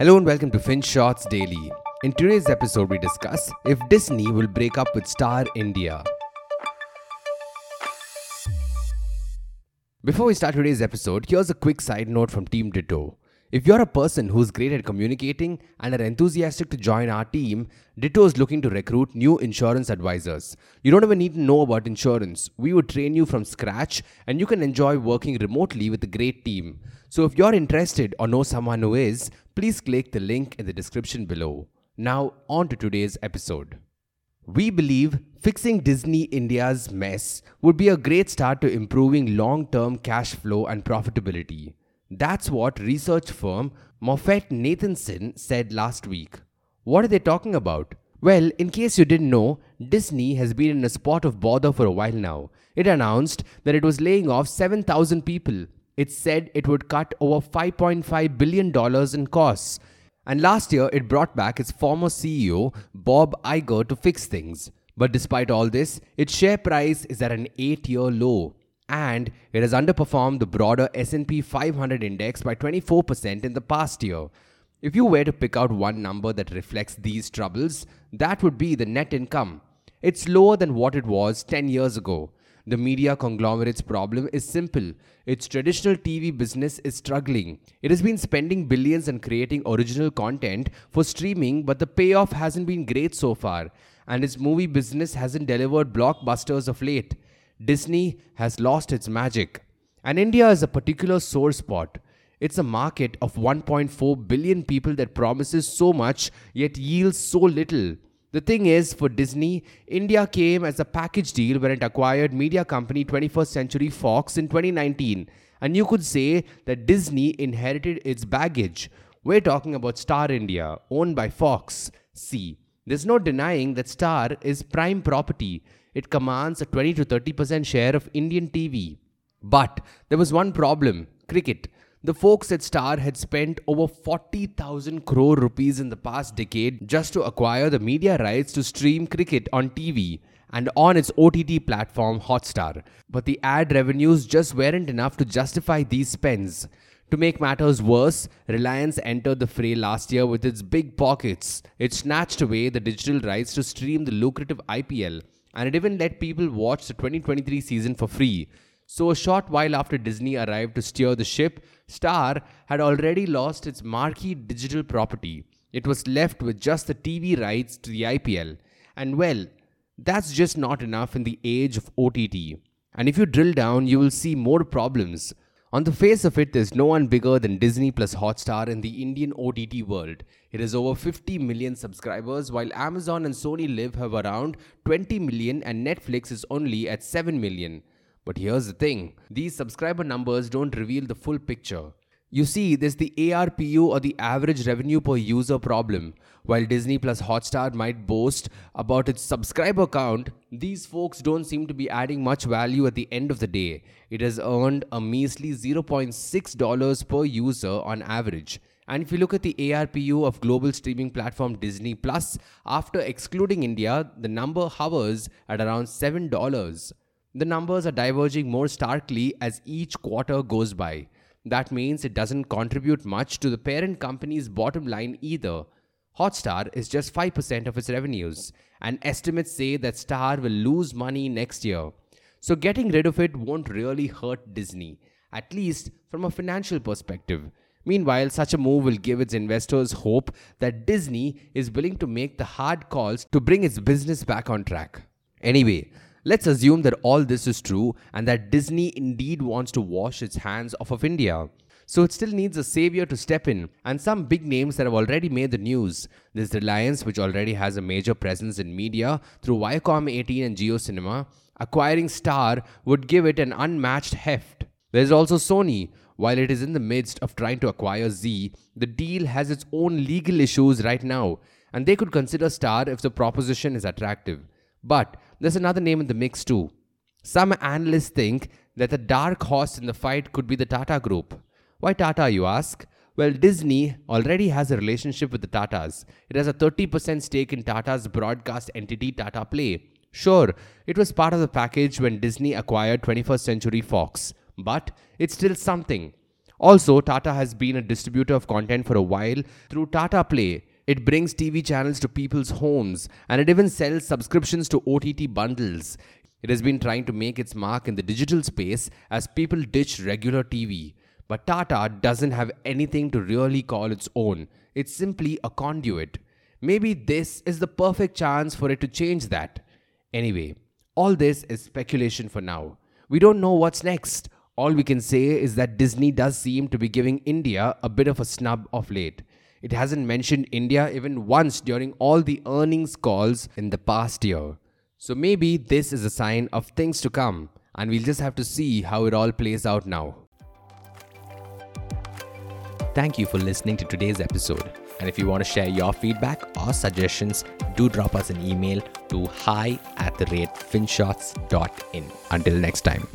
Hello and welcome to FinShots Daily. In today's episode, we discuss if Disney will break up with Star India. Before we start today's episode, here's a quick side note from Team Ditto. If you're a person who's great at communicating and are enthusiastic to join our team, Ditto is looking to recruit new insurance advisors. You don't even need to know about insurance. We would train you from scratch and you can enjoy working remotely with a great team. So if you're interested or know someone who is, please click the link in the description below. Now, on to today's episode. We believe fixing Disney India's mess would be a great start to improving long term cash flow and profitability. That's what research firm Moffett Nathanson said last week. What are they talking about? Well, in case you didn't know, Disney has been in a spot of bother for a while now. It announced that it was laying off 7,000 people. It said it would cut over $5.5 billion in costs. And last year, it brought back its former CEO, Bob Iger, to fix things. But despite all this, its share price is at an 8-year low and it has underperformed the broader S&P 500 index by 24% in the past year. If you were to pick out one number that reflects these troubles, that would be the net income. It's lower than what it was 10 years ago. The media conglomerate's problem is simple. Its traditional TV business is struggling. It has been spending billions and creating original content for streaming, but the payoff hasn't been great so far, and its movie business hasn't delivered blockbusters of late. Disney has lost its magic. And India is a particular sore spot. It's a market of 1.4 billion people that promises so much yet yields so little. The thing is, for Disney, India came as a package deal when it acquired media company 21st Century Fox in 2019. And you could say that Disney inherited its baggage. We're talking about Star India, owned by Fox. See, there's no denying that Star is prime property it commands a 20 to 30% share of Indian TV. But there was one problem cricket. The folks at Star had spent over 40,000 crore rupees in the past decade just to acquire the media rights to stream cricket on TV and on its OTT platform Hotstar. But the ad revenues just weren't enough to justify these spends. To make matters worse, Reliance entered the fray last year with its big pockets. It snatched away the digital rights to stream the lucrative IPL and it even let people watch the 2023 season for free. So, a short while after Disney arrived to steer the ship, Star had already lost its marquee digital property. It was left with just the TV rights to the IPL. And well, that's just not enough in the age of OTT. And if you drill down, you will see more problems. On the face of it, there's no one bigger than Disney plus Hotstar in the Indian OTT world. It has over 50 million subscribers, while Amazon and SonyLIV have around 20 million and Netflix is only at 7 million. But here's the thing these subscriber numbers don't reveal the full picture. You see, there's the ARPU or the average revenue per user problem. While Disney plus Hotstar might boast about its subscriber count, these folks don't seem to be adding much value at the end of the day. It has earned a measly $0.6 per user on average. And if you look at the ARPU of global streaming platform Disney Plus, after excluding India, the number hovers at around $7. The numbers are diverging more starkly as each quarter goes by. That means it doesn't contribute much to the parent company's bottom line either. Hotstar is just 5% of its revenues, and estimates say that Star will lose money next year. So getting rid of it won't really hurt Disney, at least from a financial perspective. Meanwhile, such a move will give its investors hope that Disney is willing to make the hard calls to bring its business back on track. Anyway, Let's assume that all this is true and that Disney indeed wants to wash its hands off of India. So it still needs a savior to step in, and some big names that have already made the news. This Reliance, which already has a major presence in media through Viacom 18 and JioCinema. Acquiring Star would give it an unmatched heft. There's also Sony. While it is in the midst of trying to acquire Zee, the deal has its own legal issues right now, and they could consider Star if the proposition is attractive. But there's another name in the mix too. Some analysts think that the dark horse in the fight could be the Tata Group. Why Tata, you ask? Well, Disney already has a relationship with the Tatas. It has a 30% stake in Tata's broadcast entity Tata Play. Sure, it was part of the package when Disney acquired 21st Century Fox, but it's still something. Also, Tata has been a distributor of content for a while through Tata Play. It brings TV channels to people's homes and it even sells subscriptions to OTT bundles. It has been trying to make its mark in the digital space as people ditch regular TV. But Tata doesn't have anything to really call its own, it's simply a conduit. Maybe this is the perfect chance for it to change that. Anyway, all this is speculation for now. We don't know what's next. All we can say is that Disney does seem to be giving India a bit of a snub of late. It hasn't mentioned India even once during all the earnings calls in the past year. So maybe this is a sign of things to come, and we'll just have to see how it all plays out now. Thank you for listening to today's episode. And if you want to share your feedback or suggestions, do drop us an email to hi at the rate finshots.in. Until next time.